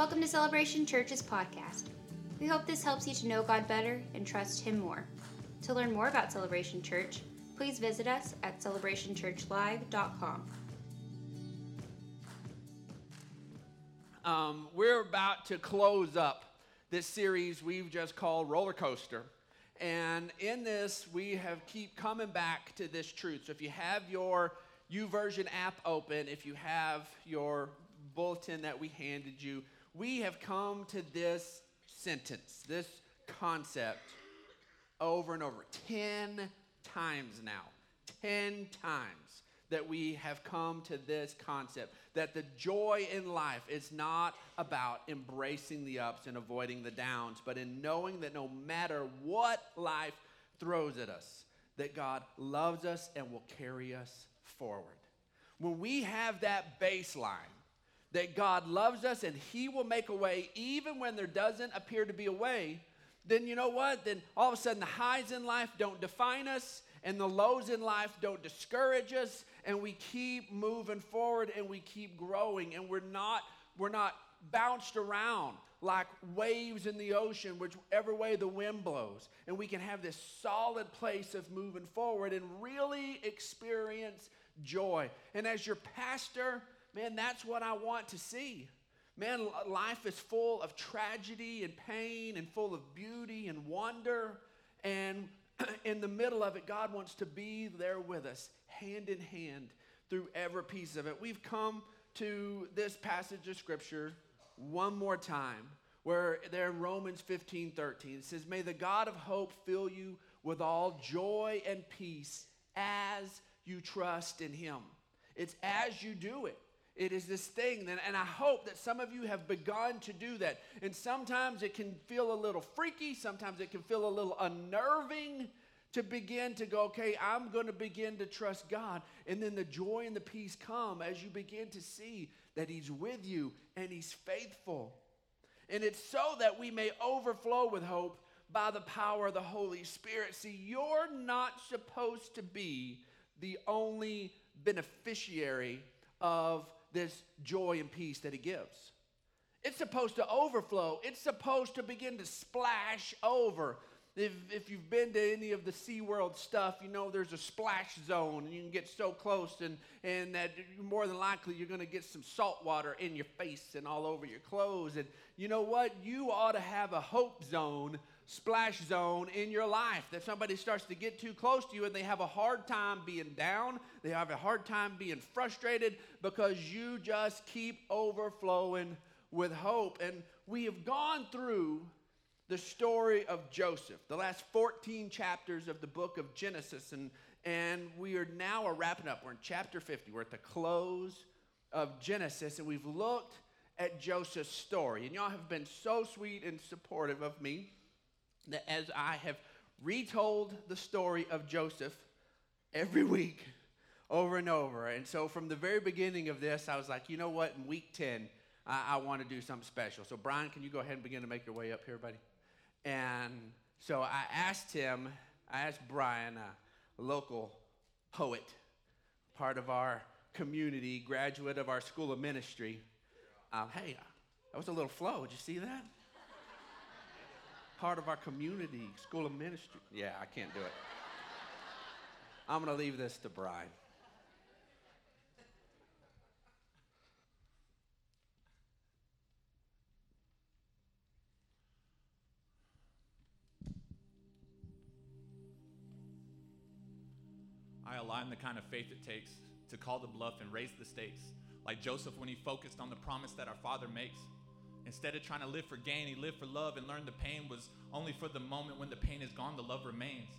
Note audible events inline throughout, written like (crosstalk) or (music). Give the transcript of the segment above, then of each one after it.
Welcome to Celebration Church's podcast. We hope this helps you to know God better and trust Him more. To learn more about Celebration Church, please visit us at celebrationchurchlive.com. Um, we're about to close up this series we've just called Roller Coaster. And in this, we have keep coming back to this truth. So if you have your YouVersion app open, if you have your bulletin that we handed you, we have come to this sentence, this concept over and over 10 times now. 10 times that we have come to this concept that the joy in life is not about embracing the ups and avoiding the downs, but in knowing that no matter what life throws at us, that God loves us and will carry us forward. When we have that baseline, that God loves us and He will make a way even when there doesn't appear to be a way, then you know what? Then all of a sudden the highs in life don't define us and the lows in life don't discourage us and we keep moving forward and we keep growing and we're not we're not bounced around like waves in the ocean whichever way the wind blows and we can have this solid place of moving forward and really experience joy and as your pastor man that's what i want to see man life is full of tragedy and pain and full of beauty and wonder and (clears throat) in the middle of it, God wants to be there with us, hand in hand, through every piece of it. We've come to this passage of Scripture one more time, where there in Romans 15 13, it says, May the God of hope fill you with all joy and peace as you trust in Him. It's as you do it. It is this thing, and I hope that some of you have begun to do that. And sometimes it can feel a little freaky, sometimes it can feel a little unnerving to begin to go, okay, I'm going to begin to trust God. And then the joy and the peace come as you begin to see that He's with you and He's faithful. And it's so that we may overflow with hope by the power of the Holy Spirit. See, you're not supposed to be the only beneficiary of this joy and peace that he gives. It's supposed to overflow, it's supposed to begin to splash over. If, if you've been to any of the SeaWorld stuff, you know there's a splash zone and you can get so close and, and that more than likely you're going to get some salt water in your face and all over your clothes. And you know what? You ought to have a hope zone splash zone in your life that somebody starts to get too close to you and they have a hard time being down, they have a hard time being frustrated because you just keep overflowing with hope. And we have gone through the story of Joseph, the last 14 chapters of the book of Genesis, and, and we are now wrapping up. We're in chapter 50, we're at the close of Genesis, and we've looked at Joseph's story. And y'all have been so sweet and supportive of me that as I have retold the story of Joseph every week over and over. And so from the very beginning of this, I was like, you know what? In week 10, I, I want to do something special. So, Brian, can you go ahead and begin to make your way up here, buddy? And so I asked him, I asked Brian, a local poet, part of our community, graduate of our school of ministry, um, hey, that was a little flow. Did you see that? Part of our community, school of ministry. Yeah, I can't do it. I'm going to leave this to Brian. I align the kind of faith it takes to call the bluff and raise the stakes. Like Joseph when he focused on the promise that our Father makes. Instead of trying to live for gain, he lived for love and learned the pain was only for the moment when the pain is gone, the love remains.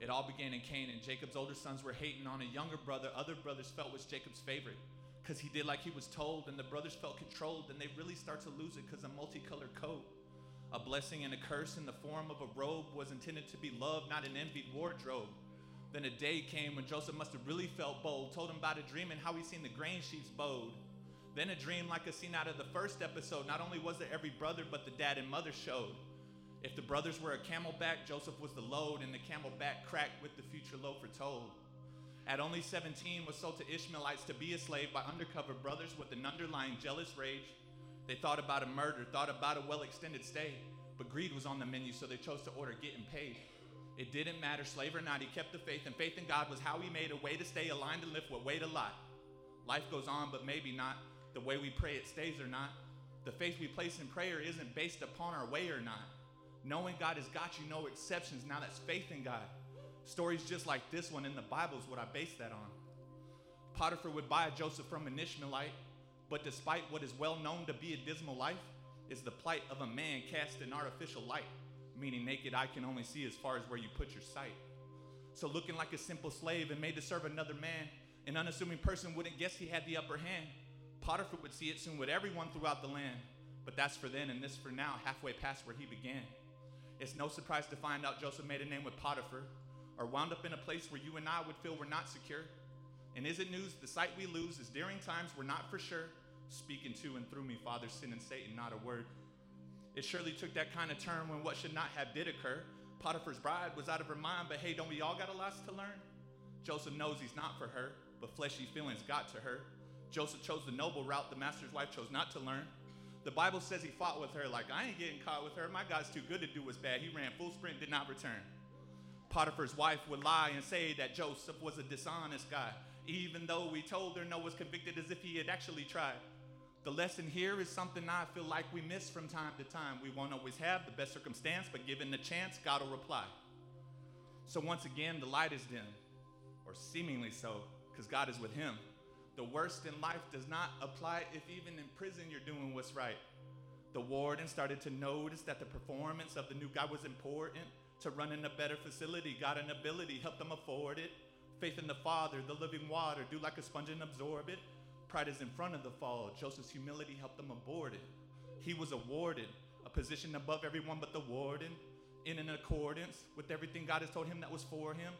It all began in Canaan. Jacob's older sons were hating on a younger brother. Other brothers felt was Jacob's favorite because he did like he was told, and the brothers felt controlled, and they really start to lose it because a multicolored coat. A blessing and a curse in the form of a robe was intended to be loved, not an envied wardrobe. Then a day came when Joseph must have really felt bold, told him about a dream and how he seen the grain sheaves bowed. Then a dream like a scene out of the first episode. Not only was there every brother, but the dad and mother showed. If the brothers were a camelback, Joseph was the load, and the camelback cracked with the future loaf foretold. At only 17, was sold to Ishmaelites to be a slave by undercover brothers with an underlying jealous rage. They thought about a murder, thought about a well extended stay, but greed was on the menu, so they chose to order getting paid. It didn't matter, slave or not, he kept the faith, and faith in God was how he made a way to stay aligned and live what way a lot. Life goes on, but maybe not the way we pray it stays or not. The faith we place in prayer isn't based upon our way or not. Knowing God has got you, no exceptions. Now that's faith in God. Stories just like this one in the Bible is what I base that on. Potiphar would buy Joseph from an Ishmaelite, but despite what is well known to be a dismal life, is the plight of a man cast in artificial light, meaning naked eye can only see as far as where you put your sight. So, looking like a simple slave and made to serve another man, an unassuming person wouldn't guess he had the upper hand. Potiphar would see it soon with everyone throughout the land. But that's for then, and this for now, halfway past where he began. It's no surprise to find out Joseph made a name with Potiphar, or wound up in a place where you and I would feel we're not secure. And is it news the sight we lose is during times we're not for sure? Speaking to and through me, Father, sin and Satan, not a word. It surely took that kind of turn when what should not have did occur. Potiphar's bride was out of her mind, but hey, don't we all got a lot to learn? Joseph knows he's not for her, but fleshy feelings got to her. Joseph chose the noble route, the master's wife chose not to learn. The Bible says he fought with her like, I ain't getting caught with her. My God's too good to do what's bad. He ran full sprint, did not return. Potiphar's wife would lie and say that Joseph was a dishonest guy, even though we told her no was convicted as if he had actually tried. The lesson here is something I feel like we miss from time to time. We won't always have the best circumstance, but given the chance, God will reply. So once again, the light is dim, or seemingly so, because God is with him. The worst in life does not apply if even in prison you're doing what's right. The warden started to notice that the performance of the new guy was important to run in a better facility, got an ability, helped them afford it. Faith in the Father, the living water, do like a sponge and absorb it. Pride is in front of the fall. Joseph's humility helped them aboard it. He was awarded a position above everyone but the warden, in an accordance with everything God has told him that was for him.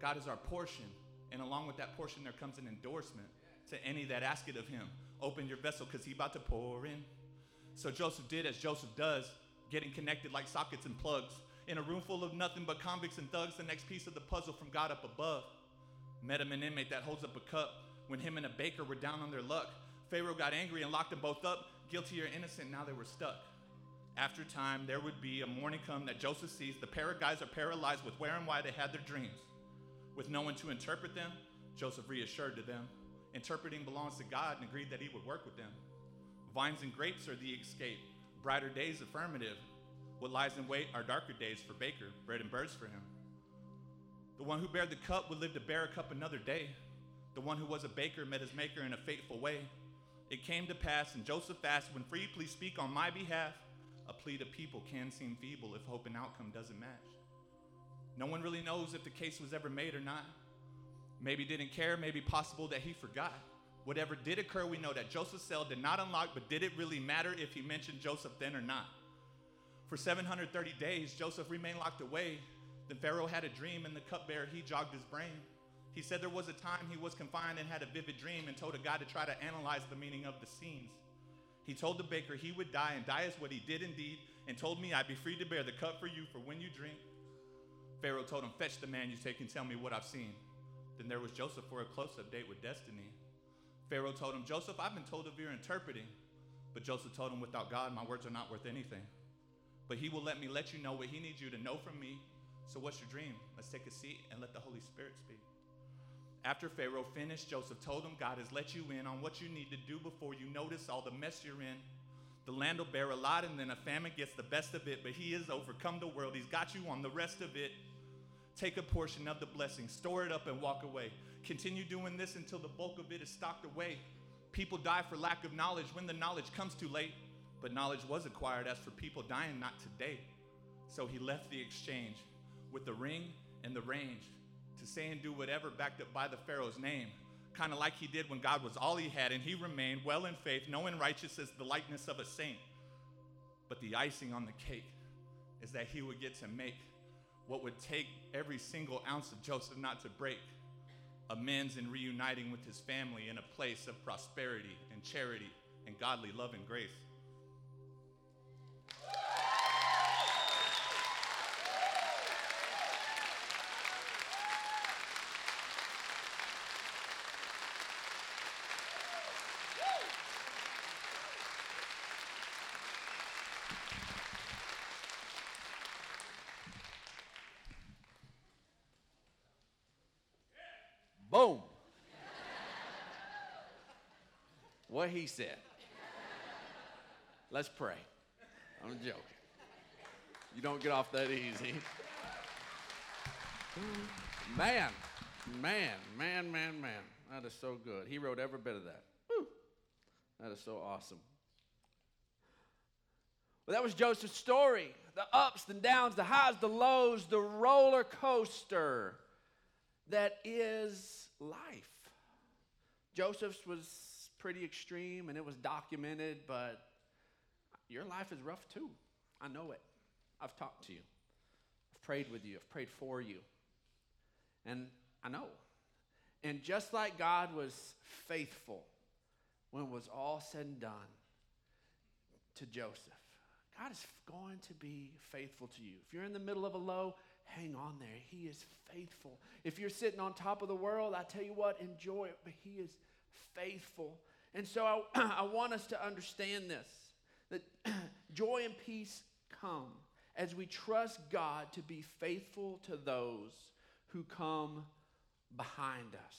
God is our portion. And along with that portion, there comes an endorsement to any that ask it of him. Open your vessel because he about to pour in. So Joseph did as Joseph does, getting connected like sockets and plugs. In a room full of nothing but convicts and thugs, the next piece of the puzzle from God up above. Met him an inmate that holds up a cup. When him and a baker were down on their luck, Pharaoh got angry and locked them both up. Guilty or innocent, now they were stuck. After time, there would be a morning come that Joseph sees. The pair of guys are paralyzed with where and why they had their dreams. With no one to interpret them, Joseph reassured to them Interpreting belongs to God and agreed that he would work with them. Vines and grapes are the escape. Brighter days, affirmative. What lies in wait are darker days for Baker, bread and birds for him. The one who bare the cup would live to bear a cup another day. The one who was a baker met his maker in a fateful way. It came to pass, and Joseph asked, When free, please speak on my behalf. A plea to people can seem feeble if hope and outcome doesn't match. No one really knows if the case was ever made or not. Maybe didn't care, maybe possible that he forgot. Whatever did occur, we know that Joseph's cell did not unlock, but did it really matter if he mentioned Joseph then or not? For 730 days, Joseph remained locked away. Then Pharaoh had a dream, and the cupbearer, he jogged his brain. He said there was a time he was confined and had a vivid dream and told a guy to try to analyze the meaning of the scenes. He told the baker he would die, and die is what he did indeed, and told me I'd be free to bear the cup for you for when you drink. Pharaoh told him, Fetch the man you take and tell me what I've seen. Then there was Joseph for a close up date with destiny. Pharaoh told him, Joseph, I've been told of your interpreting. But Joseph told him, Without God, my words are not worth anything. But he will let me let you know what he needs you to know from me. So, what's your dream? Let's take a seat and let the Holy Spirit speak. After Pharaoh finished, Joseph told him, God has let you in on what you need to do before you notice all the mess you're in. The land will bear a lot, and then a famine gets the best of it, but he has overcome the world. He's got you on the rest of it. Take a portion of the blessing, store it up, and walk away. Continue doing this until the bulk of it is stocked away. People die for lack of knowledge when the knowledge comes too late, but knowledge was acquired as for people dying not today. So he left the exchange with the ring and the range to say and do whatever backed up by the Pharaoh's name, kind of like he did when God was all he had and he remained well in faith, knowing righteous as the likeness of a saint. But the icing on the cake is that he would get to make what would take every single ounce of Joseph not to break amends and reuniting with his family in a place of prosperity and charity and godly love and grace. What he said. Let's pray. I'm joking. You don't get off that easy. Man, man, man, man, man. That is so good. He wrote every bit of that. Woo. That is so awesome. Well, that was Joseph's story the ups, the downs, the highs, the lows, the roller coaster that is life. Joseph's was pretty extreme and it was documented, but your life is rough too. I know it. I've talked to you, I've prayed with you, I've prayed for you. And I know. And just like God was faithful when it was all said and done to Joseph, God is going to be faithful to you. If you're in the middle of a low, hang on there. He is faithful. If you're sitting on top of the world, I tell you what, enjoy it, but He is faithful. And so I, (clears throat) I want us to understand this that (clears throat) joy and peace come as we trust God to be faithful to those who come behind us.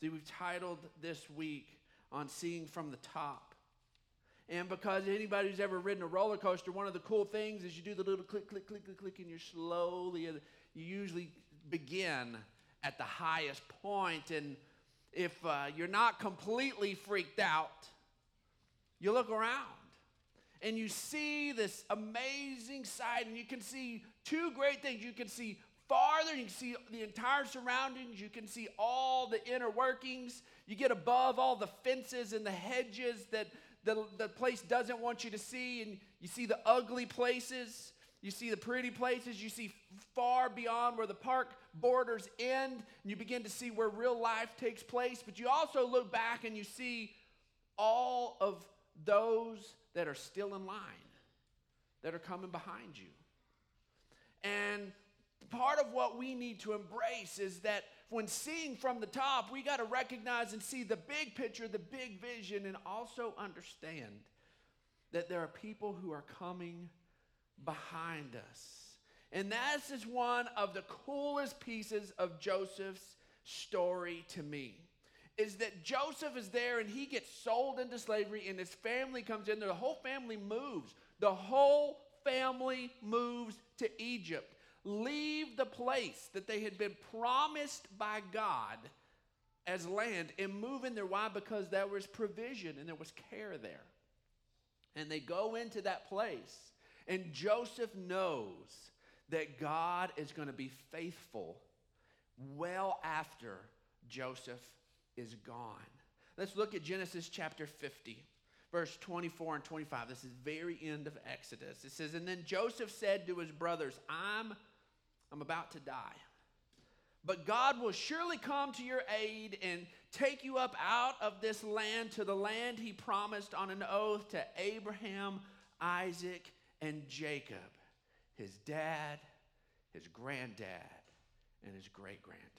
See, we've titled this week on Seeing from the Top. And because anybody who's ever ridden a roller coaster, one of the cool things is you do the little click, click, click, click, click, and you're slowly, you usually begin at the highest point. And if uh, you're not completely freaked out, you look around and you see this amazing sight, and you can see two great things. You can see farther, you can see the entire surroundings, you can see all the inner workings. You get above all the fences and the hedges that the, the place doesn't want you to see, and you see the ugly places. You see the pretty places. You see far beyond where the park borders end, and you begin to see where real life takes place. But you also look back and you see all of those that are still in line, that are coming behind you. And part of what we need to embrace is that when seeing from the top, we got to recognize and see the big picture, the big vision, and also understand that there are people who are coming behind us. And that's just one of the coolest pieces of Joseph's story to me. Is that Joseph is there and he gets sold into slavery and his family comes in there. The whole family moves. The whole family moves to Egypt leave the place that they had been promised by God as land and move in there. Why? Because there was provision and there was care there. And they go into that place, and Joseph knows that God is going to be faithful well after Joseph is gone. Let's look at Genesis chapter 50 verse 24 and 25. This is very end of Exodus. It says, And then Joseph said to his brothers, I'm I'm about to die. But God will surely come to your aid and take you up out of this land to the land he promised on an oath to Abraham, Isaac, and Jacob, his dad, his granddad, and his great granddad.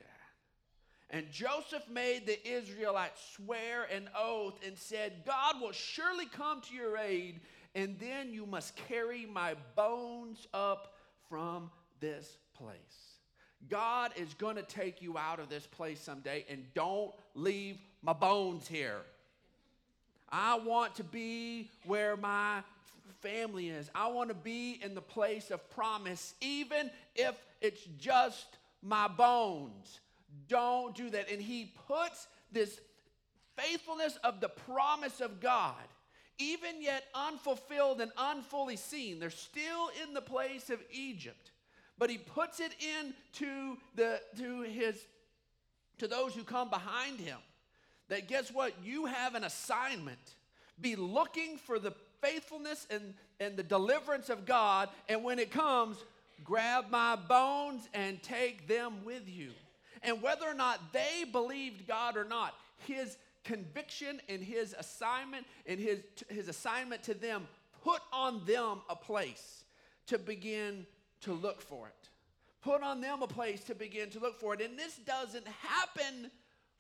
And Joseph made the Israelites swear an oath and said, God will surely come to your aid, and then you must carry my bones up from this place. God is going to take you out of this place someday, and don't leave my bones here. I want to be where my family is. I want to be in the place of promise, even if it's just my bones. Don't do that. And he puts this faithfulness of the promise of God, even yet unfulfilled and unfully seen. They're still in the place of Egypt but he puts it into the to his to those who come behind him that guess what you have an assignment be looking for the faithfulness and, and the deliverance of god and when it comes grab my bones and take them with you and whether or not they believed god or not his conviction and his assignment and his, his assignment to them put on them a place to begin to look for it. Put on them a place to begin to look for it. And this doesn't happen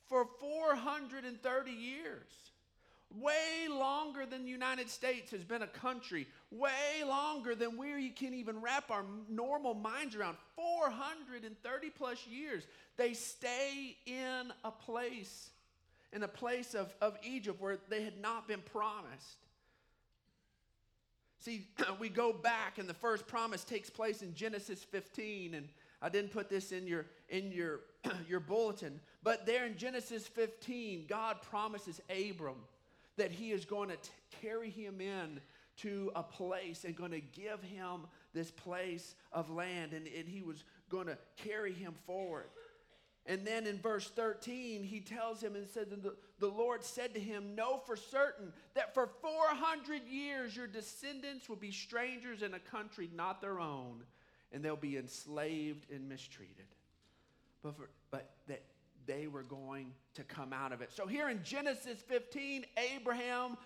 for 430 years. Way longer than the United States has been a country. Way longer than we can even wrap our normal minds around. 430 plus years. They stay in a place. in a place of, of Egypt where they had not been promised. See, (clears throat) we go back, and the first promise takes place in Genesis 15, and I didn't put this in your in your (clears throat) your bulletin, but there in Genesis 15, God promises Abram that He is going to carry him in to a place and going to give him this place of land, and, and He was going to carry him forward. And then in verse 13, he tells him and says, the, the Lord said to him, Know for certain that for 400 years your descendants will be strangers in a country not their own, and they'll be enslaved and mistreated. But, for, but that they were going to come out of it. So here in Genesis 15, Abraham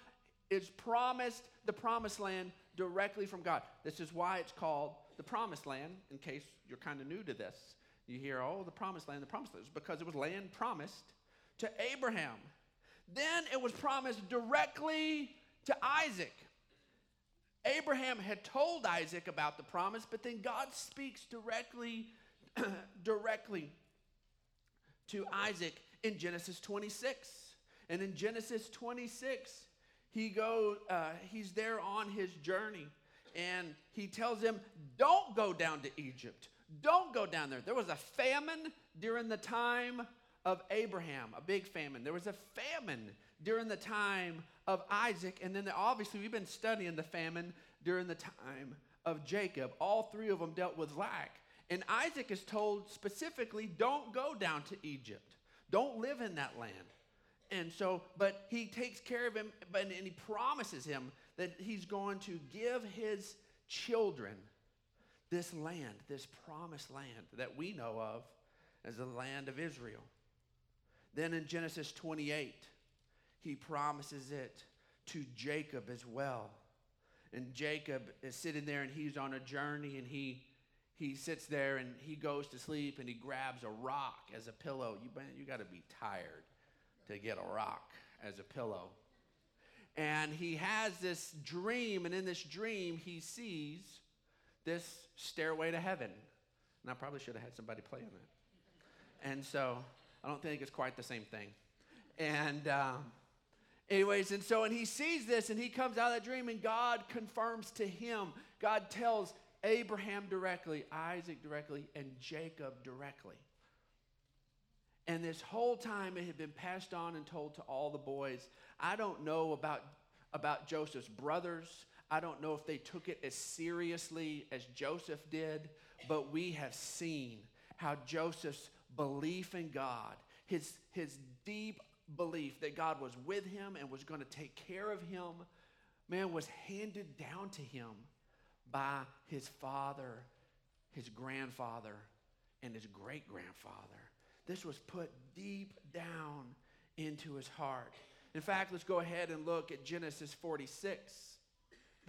is promised the promised land directly from God. This is why it's called the promised land, in case you're kind of new to this. You hear, oh, the promised land, the promised land. It's because it was land promised to Abraham. Then it was promised directly to Isaac. Abraham had told Isaac about the promise, but then God speaks directly, (clears throat) directly to Isaac in Genesis 26. And in Genesis 26, he goes, uh, he's there on his journey, and he tells him, "Don't go down to Egypt. Don't go down there. There was a famine during the time of Abraham, a big famine. There was a famine during the time of Isaac. And then obviously, we've been studying the famine during the time of Jacob. All three of them dealt with lack. And Isaac is told specifically don't go down to Egypt, don't live in that land. And so, but he takes care of him, and he promises him that he's going to give his children this land, this promised land that we know of as the land of Israel. Then in Genesis 28, he promises it to Jacob as well. And Jacob is sitting there and he's on a journey and he he sits there and he goes to sleep and he grabs a rock as a pillow. You, you got to be tired to get a rock as a pillow. And he has this dream, and in this dream, he sees this Stairway to Heaven. And I probably should have had somebody play on that. And so I don't think it's quite the same thing. And, um, anyways, and so, and he sees this and he comes out of that dream and God confirms to him. God tells Abraham directly, Isaac directly, and Jacob directly. And this whole time it had been passed on and told to all the boys. I don't know about, about Joseph's brothers. I don't know if they took it as seriously as Joseph did, but we have seen how Joseph's belief in God, his, his deep belief that God was with him and was going to take care of him, man, was handed down to him by his father, his grandfather, and his great grandfather. This was put deep down into his heart. In fact, let's go ahead and look at Genesis 46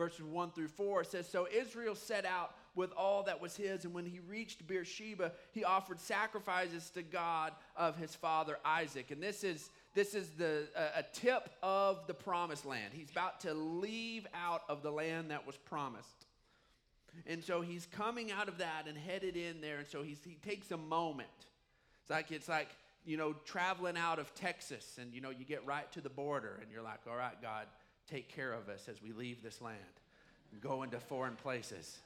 verses 1 through 4, it says So Israel set out with all that was his, and when he reached Beersheba, he offered sacrifices to God of his father Isaac. And this is this is the a tip of the promised land. He's about to leave out of the land that was promised. And so he's coming out of that and headed in there. And so he's, he takes a moment. It's like it's like you know traveling out of Texas, and you know you get right to the border, and you're like, all right, God, take care of us as we leave this land and go into foreign places.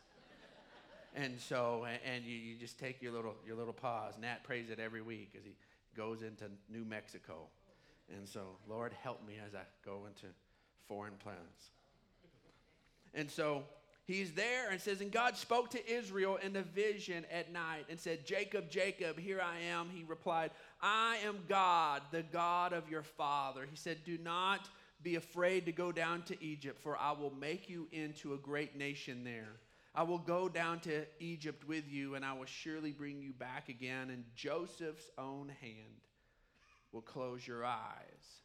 and so, and you, you just take your little, your little pause. Nat prays it every week as he goes into New Mexico. And so, Lord, help me as I go into foreign plans. And so, he's there and says, And God spoke to Israel in a vision at night and said, Jacob, Jacob, here I am. He replied, I am God, the God of your father. He said, Do not be afraid to go down to Egypt, for I will make you into a great nation there. I will go down to Egypt with you, and I will surely bring you back again, and Joseph's own hand will close your eyes.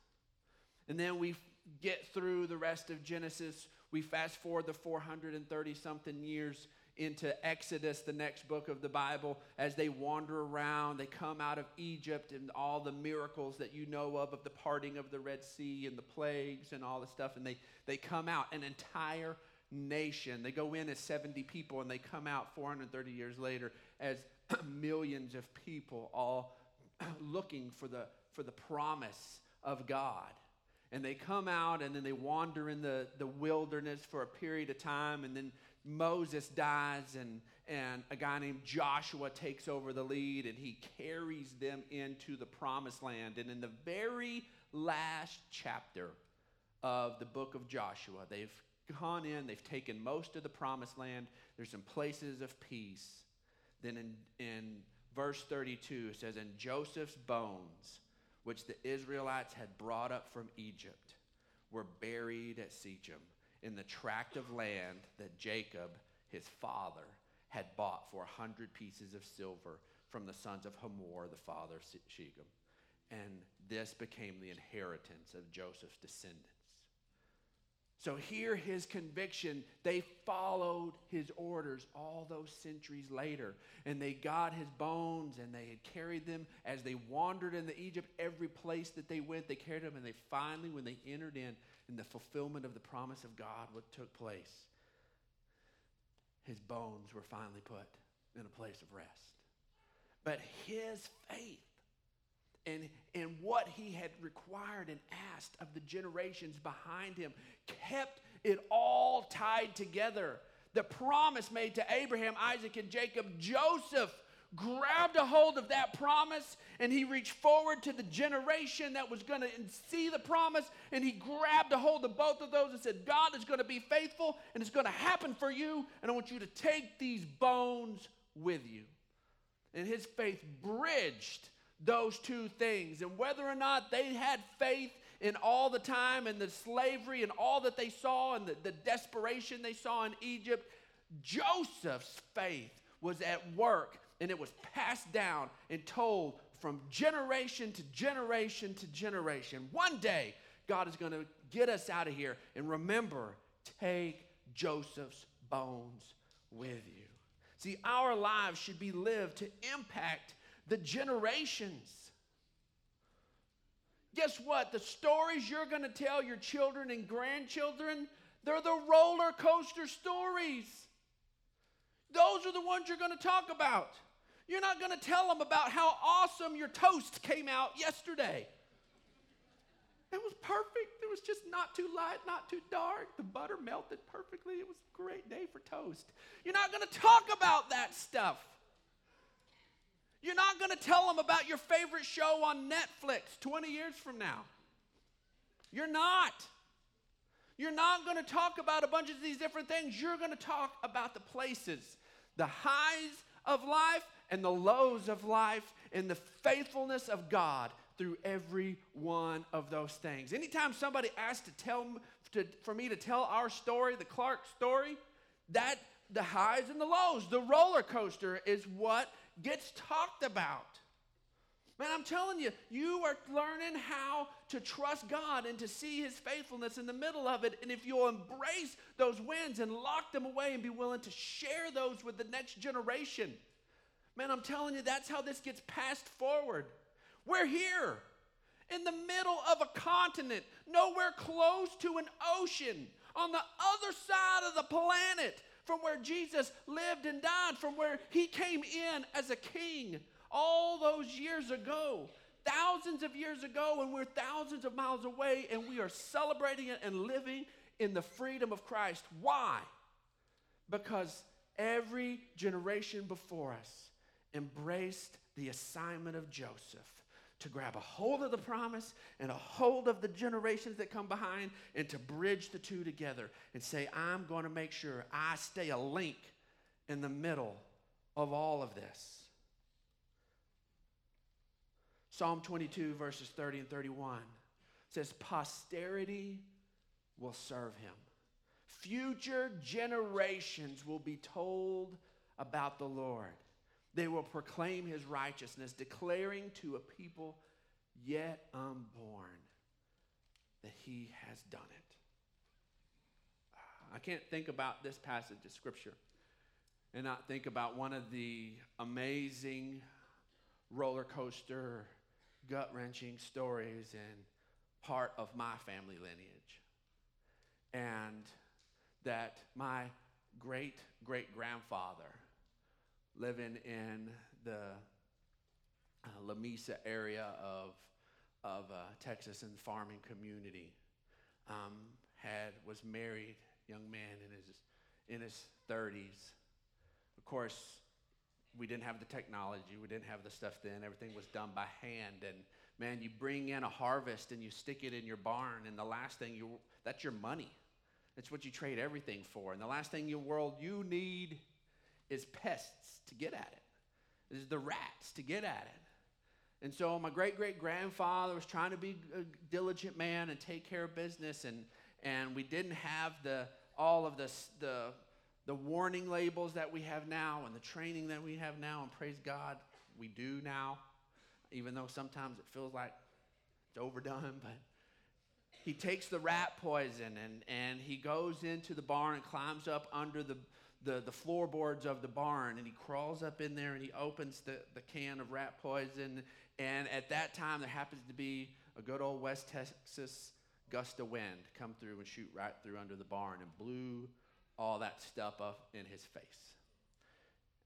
And then we get through the rest of Genesis. We fast forward the 430 something years into Exodus, the next book of the Bible, as they wander around. They come out of Egypt and all the miracles that you know of, of the parting of the Red Sea and the plagues and all the stuff. And they, they come out, an entire nation. They go in as 70 people and they come out 430 years later as (clears throat) millions of people, all (clears throat) looking for the, for the promise of God. And they come out and then they wander in the, the wilderness for a period of time. And then Moses dies, and, and a guy named Joshua takes over the lead and he carries them into the promised land. And in the very last chapter of the book of Joshua, they've gone in, they've taken most of the promised land. There's some places of peace. Then in, in verse 32, it says, And Joseph's bones, which the Israelites had brought up from Egypt, were buried at Shechem in the tract of land that Jacob, his father, had bought for a hundred pieces of silver from the sons of Hamor, the father of Shechem. And this became the inheritance of Joseph's descendants. So here, his conviction, they followed his orders all those centuries later. And they got his bones and they had carried them as they wandered into Egypt. Every place that they went, they carried them. And they finally, when they entered in, in the fulfillment of the promise of God, what took place, his bones were finally put in a place of rest. But his faith and, and what he had required and asked of the generations behind him kept it all tied together. The promise made to Abraham, Isaac, and Jacob, Joseph grabbed a hold of that promise and he reached forward to the generation that was going to see the promise and he grabbed a hold of both of those and said, God is going to be faithful and it's going to happen for you, and I want you to take these bones with you. And his faith bridged those two things. And whether or not they had faith in all the time and the slavery and all that they saw and the, the desperation they saw in Egypt, Joseph's faith was at work and it was passed down and told from generation to generation to generation. One day, God is going to get us out of here. And remember, take Joseph's bones with you. See, our lives should be lived to impact the generations. Guess what? The stories you're going to tell your children and grandchildren, they're the roller coaster stories. Those are the ones you're going to talk about. You're not going to tell them about how awesome your toast came out yesterday. It was perfect. It was just not too light, not too dark. The butter melted perfectly. It was a great day for toast. You're not going to talk about that stuff. You're not going to tell them about your favorite show on Netflix 20 years from now. You're not. You're not going to talk about a bunch of these different things. You're going to talk about the places, the highs of life and the lows of life, and the faithfulness of God through every one of those things. Anytime somebody asks to tell to, for me to tell our story, the Clark story, that the highs and the lows, the roller coaster is what gets talked about. Man, I'm telling you, you are learning how to trust God and to see His faithfulness in the middle of it. And if you'll embrace those wins and lock them away and be willing to share those with the next generation, man, I'm telling you, that's how this gets passed forward. We're here in the middle of a continent, nowhere close to an ocean, on the other side of the planet from where Jesus lived and died, from where he came in as a king all those years ago, thousands of years ago, and we're thousands of miles away, and we are celebrating it and living in the freedom of Christ. Why? Because every generation before us embraced the assignment of Joseph to grab a hold of the promise and a hold of the generations that come behind and to bridge the two together and say, I'm going to make sure I stay a link in the middle of all of this. Psalm 22, verses 30 and 31 says, Posterity will serve him. Future generations will be told about the Lord. They will proclaim his righteousness, declaring to a people yet unborn that he has done it. Ah, I can't think about this passage of scripture and not think about one of the amazing roller coaster, gut wrenching stories and part of my family lineage. And that my great great grandfather living in the uh, Lamesa area of of a Texas and farming community. Um, had was married, young man in his in his 30s. Of course, we didn't have the technology, we didn't have the stuff then. Everything was done by hand. And man, you bring in a harvest and you stick it in your barn, and the last thing you that's your money. It's what you trade everything for. And the last thing in the world you need is pests to get at it. Is the rats to get at it. And so my great great grandfather was trying to be a diligent man and take care of business, and, and we didn't have the, all of the, the, the warning labels that we have now and the training that we have now, and praise God, we do now, even though sometimes it feels like it's overdone, but he takes the rat poison and, and he goes into the barn and climbs up under the, the, the floorboards of the barn and he crawls up in there and he opens the, the can of rat poison. And at that time, there happens to be a good old West Texas gust of wind come through and shoot right through under the barn and blew all that stuff up in his face.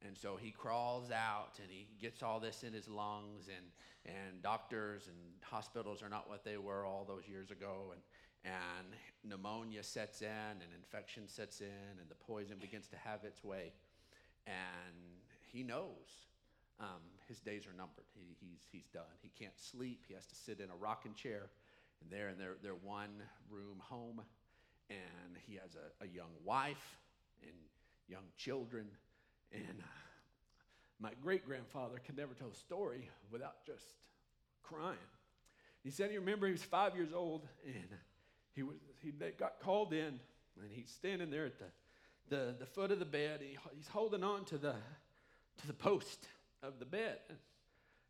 And so he crawls out and he gets all this in his lungs, and, and doctors and hospitals are not what they were all those years ago. And, and pneumonia sets in, and infection sets in, and the poison begins to have its way. And he knows um, his days are numbered. He, he's, he's done. He can't sleep. He has to sit in a rocking chair. And they're in their, their one room home. And he has a, a young wife and young children and uh, my great grandfather could never tell a story without just crying. He said he remember he was five years old and he, was, he got called in and he's standing there at the, the, the foot of the bed. He, he's holding on to the, to the post of the bed.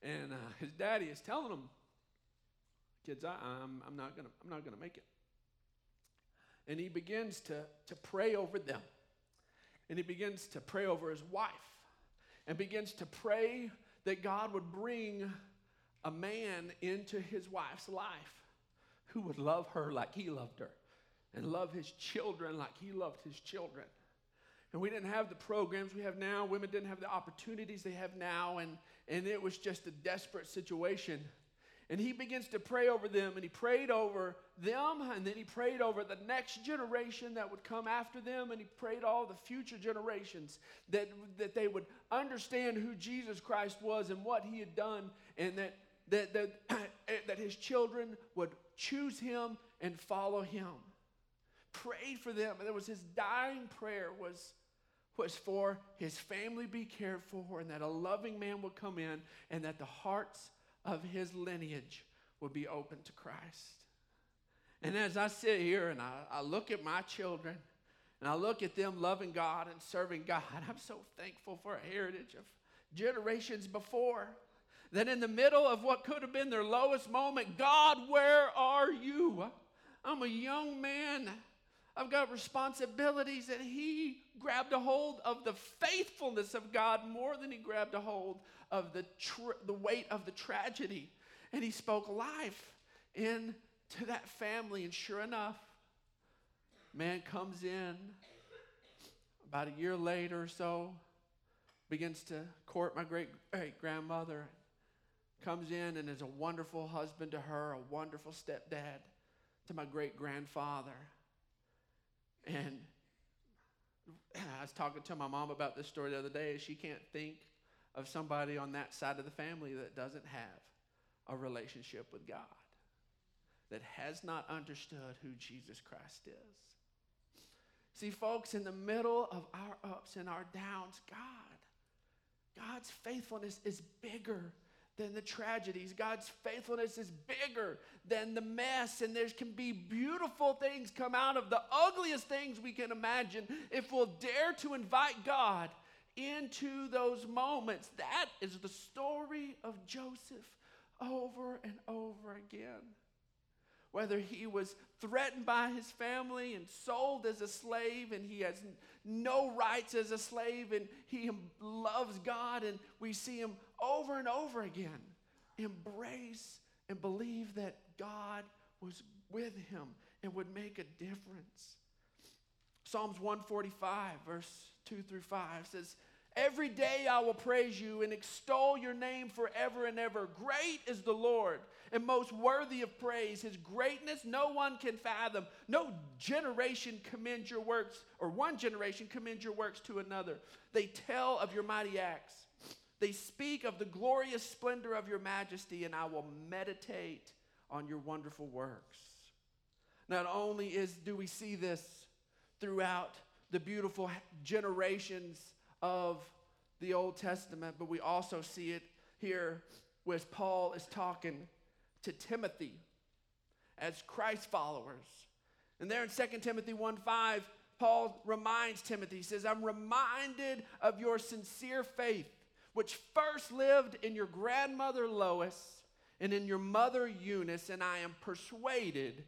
And uh, his daddy is telling him, kids, I, I'm, I'm not to I'm not gonna make it. And he begins to, to pray over them and he begins to pray over his wife and begins to pray that God would bring a man into his wife's life who would love her like he loved her and love his children like he loved his children. And we didn't have the programs we have now. Women didn't have the opportunities they have now. And, and it was just a desperate situation. And he begins to pray over them, and he prayed over them, and then he prayed over the next generation that would come after them, and he prayed all the future generations that, that they would understand who Jesus Christ was and what he had done, and that, that, that, (clears throat) that his children would choose him and follow him. Prayed for them, and that was his dying prayer was, was for his family be cared for, and that a loving man would come in, and that the hearts of his lineage would be open to Christ. And as I sit here and I, I look at my children and I look at them loving God and serving God, (laughs) I'm so thankful for a heritage of generations before. That in the middle of what could have been their lowest moment, God, where are you? I'm a young man. I've got responsibilities, and he grabbed a hold of the faithfulness of God more than he grabbed a hold of the, tr- the weight of the tragedy. And he spoke life into that family. And sure enough, man comes in about a year later or so, begins to court my great great grandmother, comes in and is a wonderful husband to her, a wonderful stepdad to my great grandfather. And I was talking to my mom about this story the other day. She can't think of somebody on that side of the family that doesn't have a relationship with God, that has not understood who Jesus Christ is. See, folks, in the middle of our ups and our downs, God, God's faithfulness is bigger than the tragedies. God's faithfulness is bigger than the mess, and there can be beautiful things come out of the ugliest things we can imagine if we'll dare to invite God into those moments. That is the story of Joseph over and over again. Whether he was threatened by his family and sold as a slave, and he has no rights as a slave, and he loves God, and we see him over and over again embrace and believe that God was with him and would make a difference. Psalms 145, verse 2 through 5 says, Every day I will praise you and extol your name forever and ever. Great is the Lord and most worthy of praise. His greatness no one can fathom. No generation commends your works, or one generation commends your works to another. They tell of your mighty acts. They speak of the glorious splendor of your majesty, and I will meditate on your wonderful works. Not only is do we see this throughout the beautiful generations of the Old Testament, but we also see it here as Paul is talking to Timothy as Christ followers. And there in 2 Timothy 1 5, Paul reminds Timothy, he says, I'm reminded of your sincere faith, which first lived in your grandmother Lois and in your mother Eunice, and I am persuaded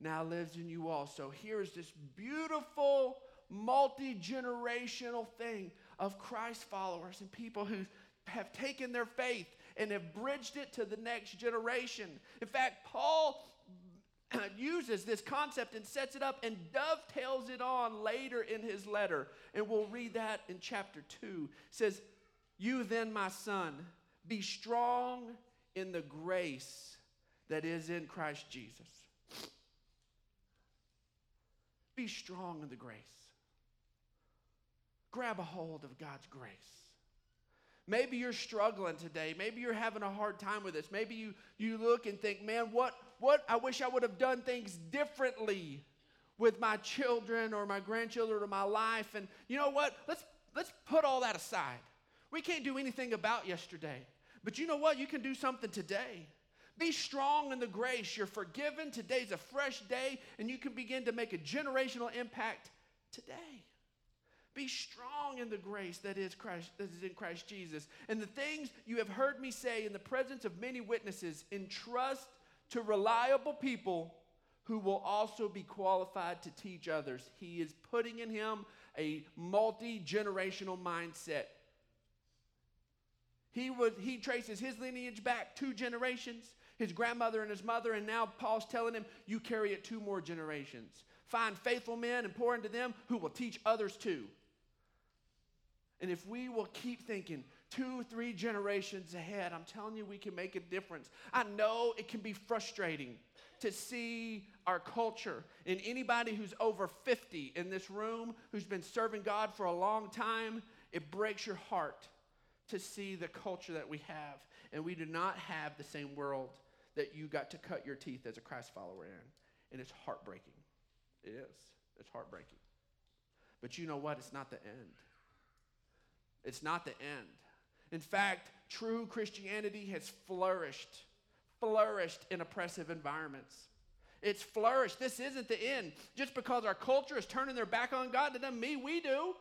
now lives in you also. Here's this beautiful, multi generational thing of Christ followers and people who have taken their faith and have bridged it to the next generation. In fact, Paul (clears throat) uses this concept and sets it up and dovetails it on later in his letter. And we'll read that in chapter 2. It says, You then, my son, be strong in the grace that is in Christ Jesus. Be strong in the grace. Grab a hold of God's grace. Maybe you're struggling today. Maybe you're having a hard time with this. Maybe you, you look and think, man, what, what? I wish I would have done things differently with my children or my grandchildren or my life. And you know what? Let's, let's put all that aside. We can't do anything about yesterday. But you know what? You can do something today. Be strong in the grace. You're forgiven. Today's a fresh day, and you can begin to make a generational impact today. Be strong in the grace that is Christ that is in Christ Jesus. And the things you have heard me say in the presence of many witnesses, entrust to reliable people who will also be qualified to teach others. He is putting in him a multi-generational mindset. He was he traces his lineage back two generations, his grandmother and his mother, and now Paul's telling him, you carry it two more generations. Find faithful men and pour into them who will teach others too. And if we will keep thinking two, three generations ahead, I'm telling you, we can make a difference. I know it can be frustrating to see our culture and anybody who's over 50 in this room who's been serving God for a long time, it breaks your heart to see the culture that we have. And we do not have the same world that you got to cut your teeth as a Christ follower in. And it's heartbreaking. It is. It's heartbreaking. But you know what? It's not the end. It's not the end. In fact, true Christianity has flourished, flourished in oppressive environments. It's flourished. This isn't the end. Just because our culture is turning their back on God, that doesn't mean we do.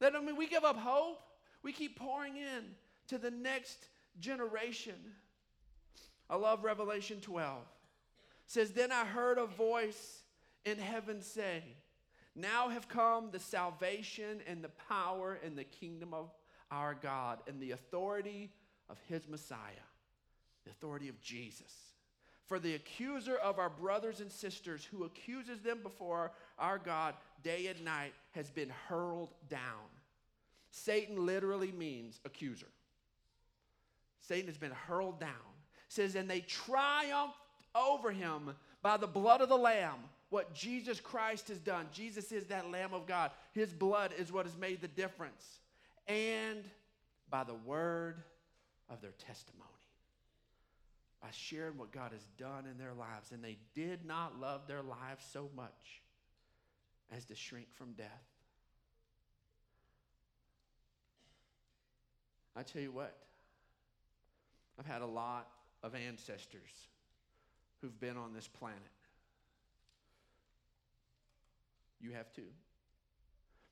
That doesn't mean we give up hope. We keep pouring in to the next generation. I love Revelation 12. It says, Then I heard a voice in heaven say, now have come the salvation and the power and the kingdom of our God and the authority of his Messiah, the authority of Jesus. For the accuser of our brothers and sisters who accuses them before our God day and night has been hurled down. Satan literally means accuser. Satan has been hurled down. It says, and they triumphed over him by the blood of the Lamb what Jesus Christ has done. Jesus is that Lamb of God. His blood is what has made the difference. And by the word of their testimony, by sharing what God has done in their lives. And they did not love their lives so much as to shrink from death. I tell you what, I've had a lot of ancestors who've been on this planet. You have too.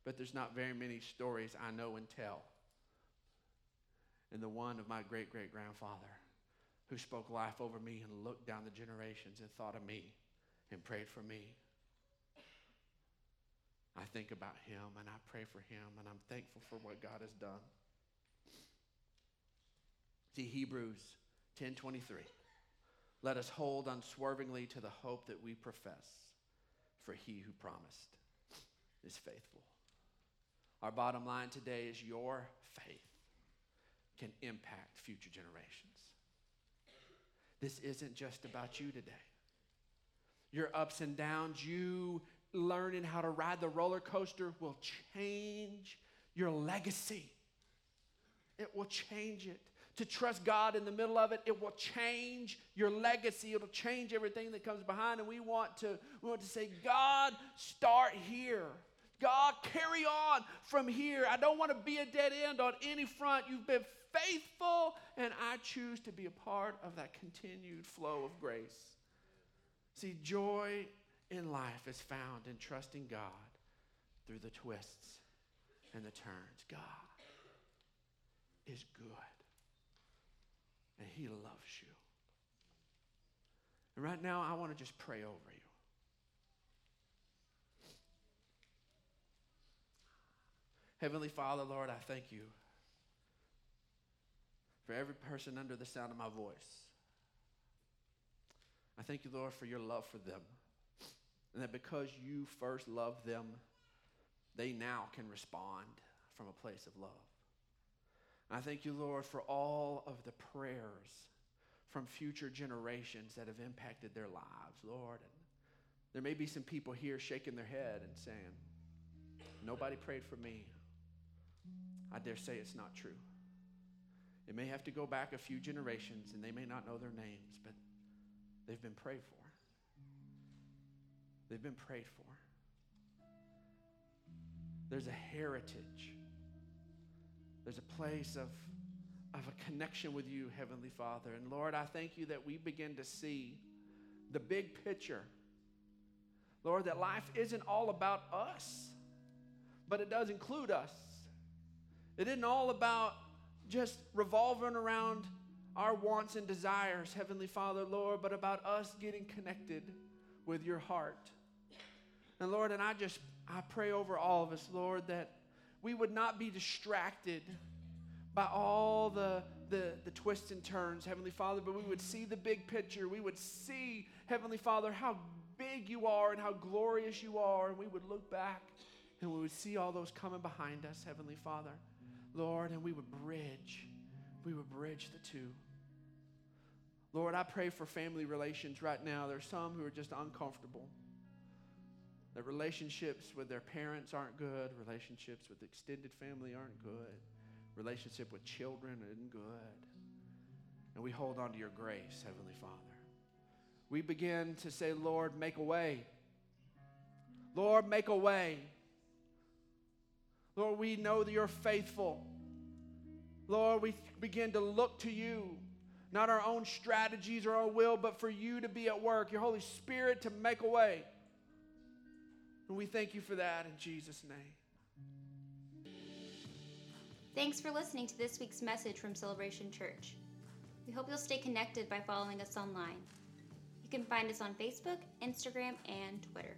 But there's not very many stories I know and tell. And the one of my great great grandfather who spoke life over me and looked down the generations and thought of me and prayed for me. I think about him and I pray for him and I'm thankful for what God has done. See Hebrews 10:23. Let us hold unswervingly to the hope that we profess, for he who promised is faithful. Our bottom line today is your faith can impact future generations. this isn't just about you today. Your ups and downs, you learning how to ride the roller coaster will change your legacy. It will change it. To trust God in the middle of it, it will change your legacy. It'll change everything that comes behind. And we want to, we want to say, God, start here. God, carry on from here. I don't want to be a dead end on any front. You've been faithful, and I choose to be a part of that continued flow of grace. See, joy in life is found in trusting God through the twists and the turns. God is good, and He loves you. And right now, I want to just pray over you. Heavenly Father, Lord, I thank you for every person under the sound of my voice. I thank you, Lord, for your love for them. And that because you first loved them, they now can respond from a place of love. I thank you, Lord, for all of the prayers from future generations that have impacted their lives, Lord. And there may be some people here shaking their head and saying, Nobody prayed for me. I dare say it's not true. It may have to go back a few generations and they may not know their names, but they've been prayed for. They've been prayed for. There's a heritage. There's a place of, of a connection with you, Heavenly Father. And Lord, I thank you that we begin to see the big picture. Lord, that life isn't all about us, but it does include us. It isn't all about just revolving around our wants and desires, Heavenly Father, Lord, but about us getting connected with your heart. And Lord, and I just, I pray over all of us, Lord, that we would not be distracted by all the, the, the twists and turns, Heavenly Father, but we would see the big picture. We would see, Heavenly Father, how big you are and how glorious you are. And we would look back and we would see all those coming behind us, Heavenly Father. Lord, and we would bridge, we would bridge the two. Lord, I pray for family relations right now. There's some who are just uncomfortable. Their relationships with their parents aren't good. Relationships with extended family aren't good. Relationship with children isn't good. And we hold on to your grace, Heavenly Father. We begin to say, Lord, make a way. Lord, make a way. Lord, we know that you're faithful. Lord, we begin to look to you, not our own strategies or our will, but for you to be at work, your Holy Spirit to make a way. And we thank you for that in Jesus' name. Thanks for listening to this week's message from Celebration Church. We hope you'll stay connected by following us online. You can find us on Facebook, Instagram, and Twitter.